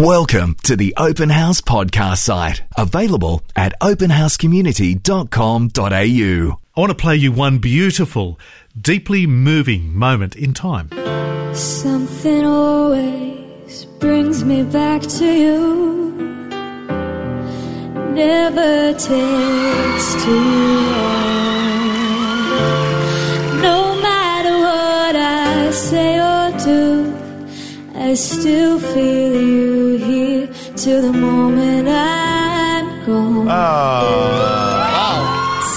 Welcome to the Open House podcast site, available at openhousecommunity.com.au. I want to play you one beautiful, deeply moving moment in time. Something always brings me back to you. Never takes too long. No matter what I say or do, I still feel you here till the moment I'm gone. Ah.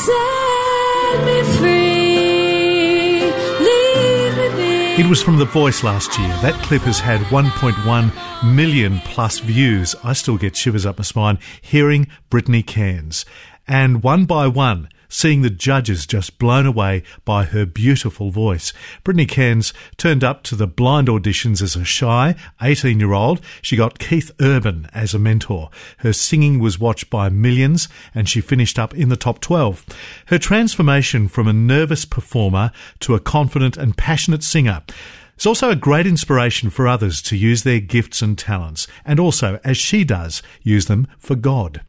Set me free, leave me be. It was from The Voice last year. That clip has had 1.1 million plus views. I still get shivers up my spine hearing Brittany Cairns. And one by one, seeing the judges just blown away by her beautiful voice. Brittany Cairns turned up to the blind auditions as a shy 18 year old. She got Keith Urban as a mentor. Her singing was watched by millions and she finished up in the top 12. Her transformation from a nervous performer to a confident and passionate singer it's also a great inspiration for others to use their gifts and talents, and also, as she does, use them for God.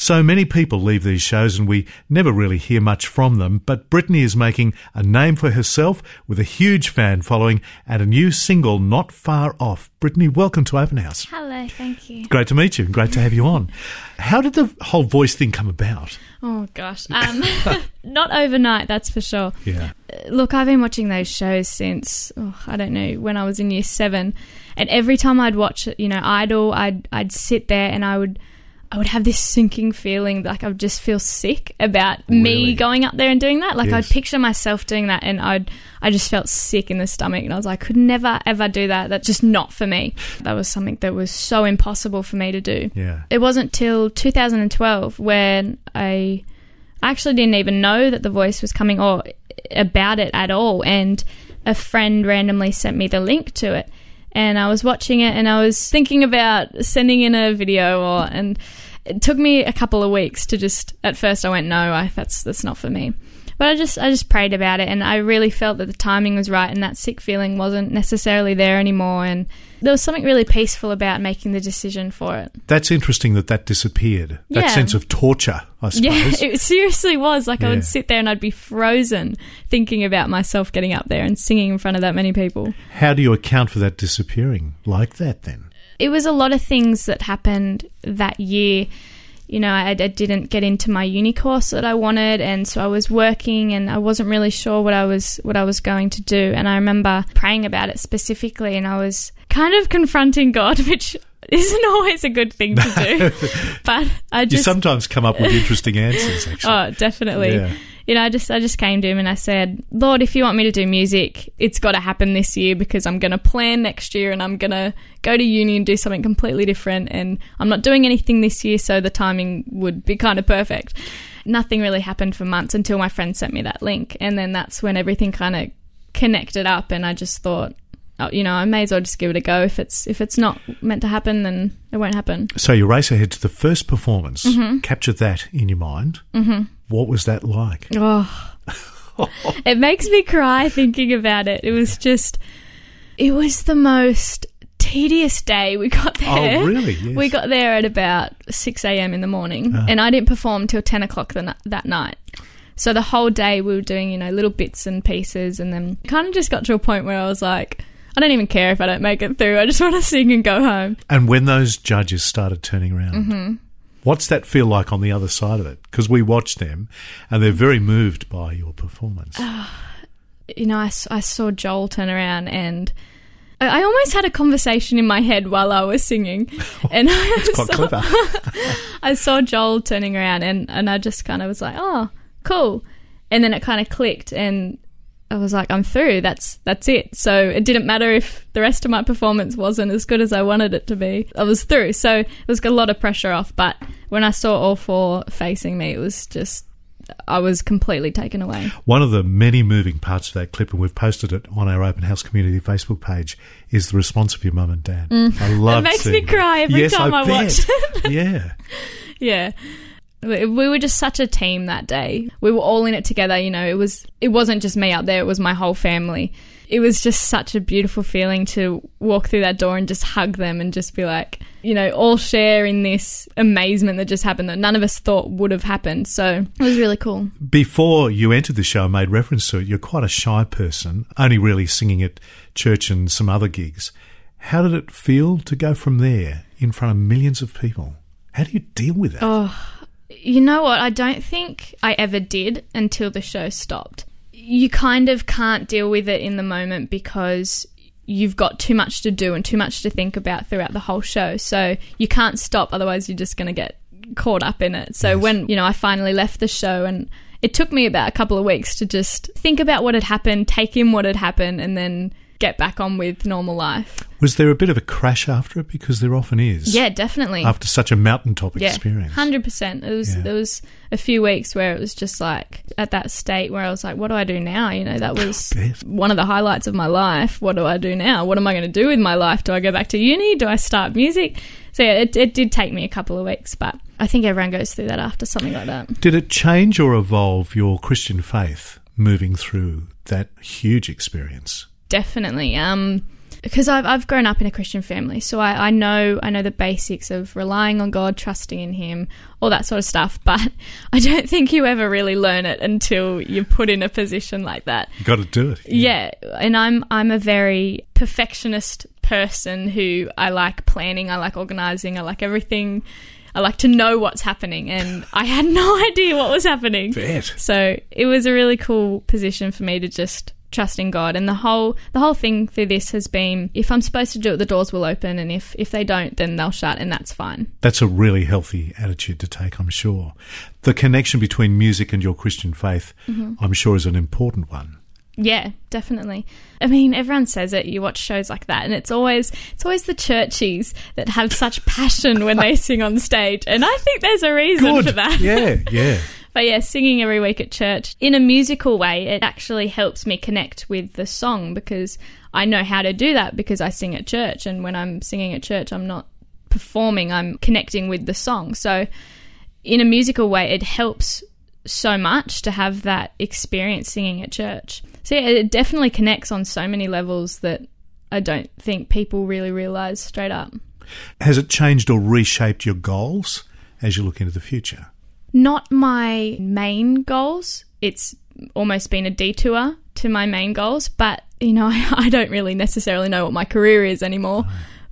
So many people leave these shows and we never really hear much from them, but Brittany is making a name for herself with a huge fan following and a new single not far off. Brittany, welcome to Open House. Hello, thank you. Great to meet you. and Great to have you on. How did the whole voice thing come about? Oh gosh, um, not overnight, that's for sure. Yeah. Look, I've been watching those shows since oh, I don't know when I was in year seven, and every time I'd watch, you know, Idol, I'd I'd sit there and I would. I would have this sinking feeling, like I would just feel sick about Really? me going up there and doing that. Like Yes. I'd picture myself doing that, and I'd, I just felt sick in the stomach, and I was like, I could never ever do that. That's just not for me. That was something that was so impossible for me to do. Yeah. It wasn't till 2012 when I actually didn't even know that The Voice was coming or about it at all. And a friend randomly sent me the link to it. And I was watching it and I was thinking about sending in a video or, and it took me a couple of weeks to just, at first I went, no, I, that's, that's not for me. But I just, I just prayed about it and I really felt that the timing was right and that sick feeling wasn't necessarily there anymore. And there was something really peaceful about making the decision for it. That's interesting that that disappeared. That Yeah. sense of torture, I suppose. Yeah, it seriously was. Like I would sit there and I'd be frozen thinking about myself getting up there and singing in front of that many people. How do you account for that disappearing like that then? It was a lot of things that happened that year. You know, I, I didn't get into my uni course that I wanted, and so I was working, and I wasn't really sure what I was what I was going to do. And I remember praying about it specifically, and I was kind of confronting God, which isn't always a good thing to do. but I just You sometimes come up with interesting answers, actually. Oh, definitely. Yeah. You know, I just I just came to him and I said, Lord, if you want me to do music, it's got to happen this year because I'm going to plan next year and I'm going to go to uni and do something completely different. And I'm not doing anything this year, so the timing would be kind of perfect. Nothing really happened for months until my friend sent me that link, and then that's when everything kind of connected up. And I just thought, oh, you know, I may as well just give it a go. If it's if it's not meant to happen, then it won't happen. So you race ahead to the first performance, Mm-hmm. capture that in your mind. Mm-hmm. What was that like? Oh, it makes me cry thinking about it. It was just, it was the most tedious day. We got there. Oh, really? Yes. We got there at about 6 a.m. in the morning, Ah. and I didn't perform till 10 o'clock the, that night. So the whole day we were doing, you know, little bits and pieces, and then kind of just got to a point where I was like, I don't even care if I don't make it through. I just want to sing and go home. And when those judges started turning around, Mm-hmm. What's that feel like on the other side of it? Because we watched them, and they're very moved by your performance. Ah. you know, I, I saw Joel turn around and I, I almost had a conversation in my head while I was singing. And I Quite saw, clever. I saw Joel turning around and, and I just kind of was like, oh, cool. And then it kind of clicked and I was like, I'm through. That's that's it. So it didn't matter if the rest of my performance wasn't as good as I wanted it to be. I was through. So it was a lot of pressure off. But when I saw all four facing me, it was just I was completely taken away. One of the many moving parts of that clip, and we've posted it on our Open House Community Facebook page, is the response of your mum and dad. Mm. I love it. It makes me cry every yes, time I bet. watch it. yeah. yeah we were just such a team that day we were all in it together you know it was it wasn't just me out there it was my whole family it was just such a beautiful feeling to walk through that door and just hug them and just be like, you know, all share in this amazement that just happened that none of us thought would have happened. So it was really cool. Before you entered the show, I made reference to it. You're quite a shy person, only really singing at church and some other gigs. How did it feel to go from there in front of millions of people? How do you deal with that? Oh, you know what? I don't think I ever did until the show stopped. You kind of can't deal with it in the moment because you've got too much to do and too much to think about throughout the whole show. So you can't stop, otherwise, you're just going to get caught up in it. So Yes. when, you know, I finally left the show and it took me about a couple of weeks to just think about what had happened, take in what had happened, and then get back on with normal life. Was there a bit of a crash after it? Because there often is. Yeah, definitely. After such a mountaintop yeah, experience. hundred percent. It was Yeah. there was a few weeks where it was just like at that state where I was like, what do I do now? You know, that was one of the highlights of my life. What do I do now? What am I going to do with my life? Do I go back to uni? Do I start music? So yeah, it, it did take me a couple of weeks, but I think everyone goes through that after something like that. Did it change or evolve your Christian faith moving through that huge experience? Definitely. Um, because I've I've grown up in a Christian family, so I, I know I know the basics of relying on God, trusting in Him, all that sort of stuff. But I don't think you ever really learn it until you're put in a position like that. You got to do it. Yeah, and I'm I'm a very perfectionist person who I like planning, I like organizing, I like everything. I like to know what's happening, and I had no idea what was happening. Bet. So it was a really cool position for me to just trust in God. And the whole the whole thing through this has been if I'm supposed to do it, the doors will open, and if if they don't, then they'll shut, and that's fine. That's a really healthy attitude to take, I'm sure. The connection between music and your Christian faith, Mm-hmm. I'm sure, is an important one. Yeah, definitely. I mean, everyone says it. You watch shows like that, and it's always it's always the churchies that have such passion when they sing on stage, and I think there's a reason for that. Yeah, yeah. But yeah, singing every week at church in a musical way, it actually helps me connect with the song because I know how to do that because I sing at church. And when I'm singing at church, I'm not performing, I'm connecting with the song. So in a musical way, it helps so much to have that experience singing at church. So yeah, it definitely connects on so many levels that I don't think people really realize straight up. Has it changed or reshaped your goals as you look into the future? Not my main goals. It's almost been a detour to my main goals, but you know, I, I don't really necessarily know what my career is anymore.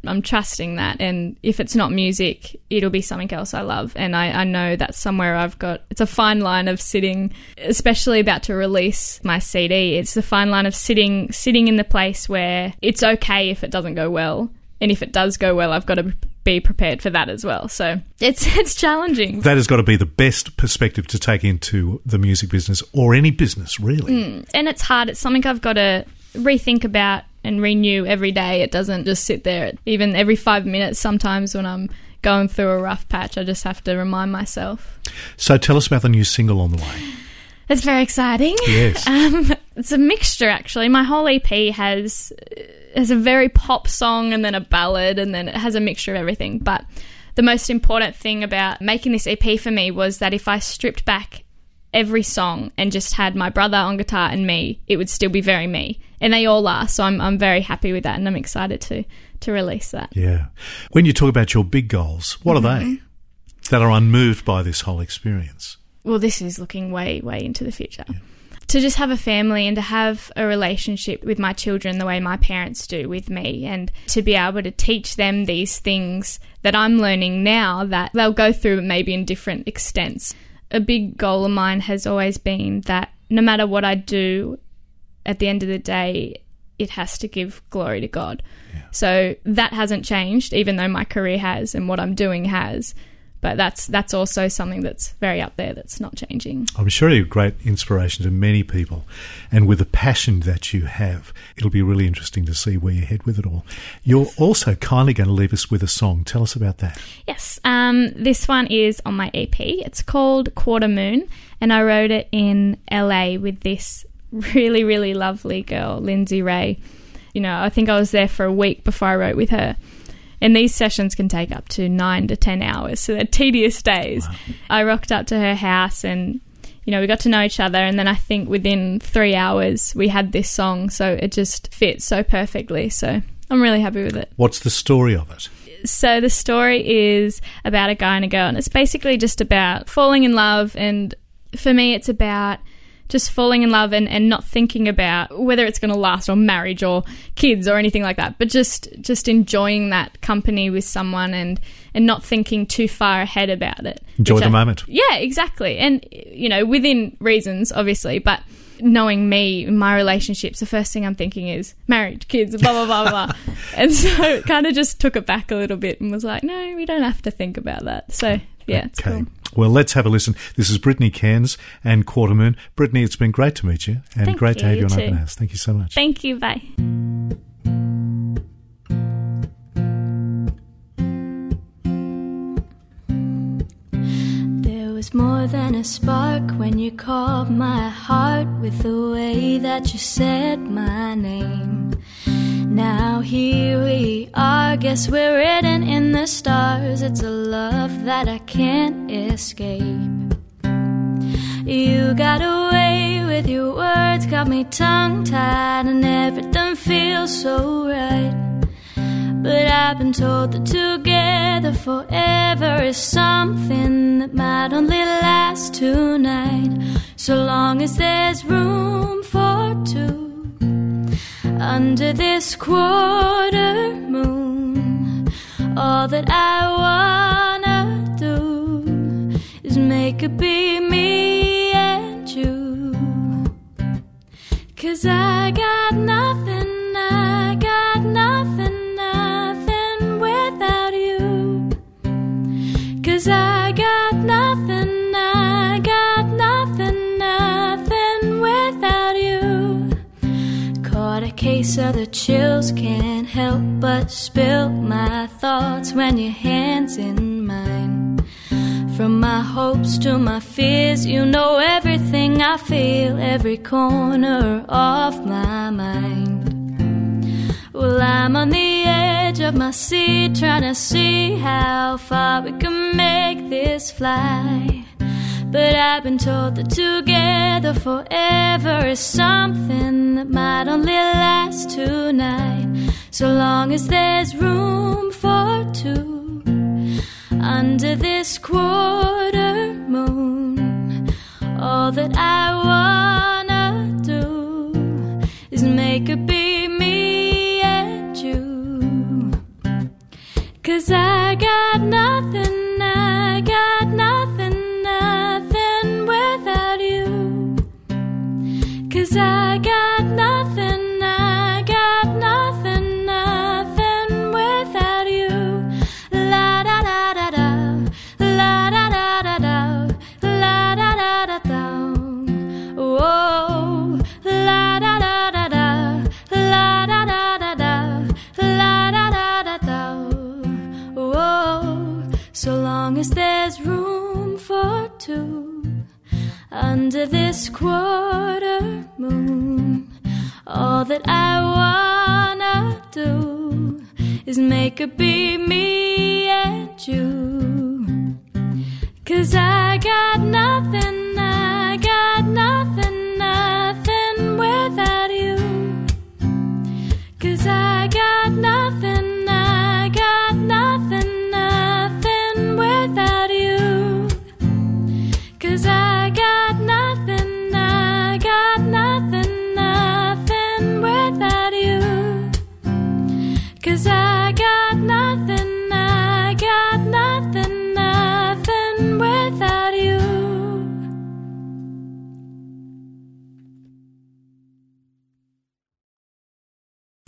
I'm trusting that, and if it's not music, it'll be something else I love. And I, I know that's somewhere I've got. It's a fine line of sitting, especially about to release my CD. It's the fine line of sitting, sitting in the place where it's okay if it doesn't go well, and if it does go well, I've got to be prepared for that as well. So it's it's challenging, That has got to be the best perspective to take into the music business or any business, really. Hmm. and it's hard. It's something I've got to rethink about and renew every day. It doesn't just sit there. Even every five minutes, sometimes when I'm going through a rough patch, I just have to remind myself. So tell us about the new single on the way. It's very exciting. Yes. Um, it's a mixture, actually. My whole EP has has a very pop song and then a ballad, and then it has a mixture of everything. But the most important thing about making this EP for me was that if I stripped back every song and just had my brother on guitar and me, it would still be very me. And they all are. So I'm, I'm very happy with that and I'm excited to, to release that. Yeah. When you talk about your big goals, what are they that are unmoved by this whole experience? Well, this is looking way, way into the future. To just have a family and to have a relationship with my children the way my parents do with me, and to be able to teach them these things that I'm learning now that they'll go through maybe in different extents. A big goal of mine has always been that no matter what I do, at the end of the day, it has to give glory to God. So that hasn't changed, even though my career has and what I'm doing has. But that's that's also something that's very up there that's not changing. I'm sure you're a great inspiration to many people. And with the passion that you have, it'll be really interesting to see where you head with it all. You're also kindly going to leave us with a song. Tell us about that. Yes, um, this one is on my EP. It's called Quarter Moon, and I wrote it in LA with this really, really lovely girl, Lindsay Ray. You know, I think I was there for a week before I wrote with her. And these sessions can take up to nine to ten hours, so they're tedious days. I rocked up to her house and you know, we got to know each other, and then I think within three hours we had this song, so it just fits so perfectly. So I'm really happy with it. What's the story of it? So the story is about a guy and a girl, and it's basically just about falling in love. And for me, it's about just falling in love and, and not thinking about whether it's going to last or marriage or kids or anything like that, but just just enjoying that company with someone and and not thinking too far ahead about it. Enjoy the I- moment. Yeah, exactly. And you know, within reasons, obviously, but knowing me, my relationships, the first thing I'm thinking is marriage, kids, blah blah blah blah. and so it kind of just took it back a little bit and was like, no, we don't have to think about that. So yeah, it's Okay. cool. Well, let's have a listen. This is Brittany Cairns and Quartermoon. Brittany, it's been great to meet you and Thank great to have you on you Open. House. Thank you so much. Thank you. Bye. There was more than a spark when you called my heart with the way that you said my name. Now here we are, guess we're written in the stars. It's a love that I can't escape. You got away with your words, got me tongue tied, and everything feels so right. But I've been told that together forever is something that might only last tonight. So long as there's room for two under this quarter moon, all that I wanna do is make it be me and you. Cause I got nothing, every corner of my mind. Well, I'm on the edge of my seat, trying to see how far we can make this fly. But I've been told that together forever is something that might only last tonight. So long as there's room for two under this quarter moon. All that I me and you. Cause I got nothing,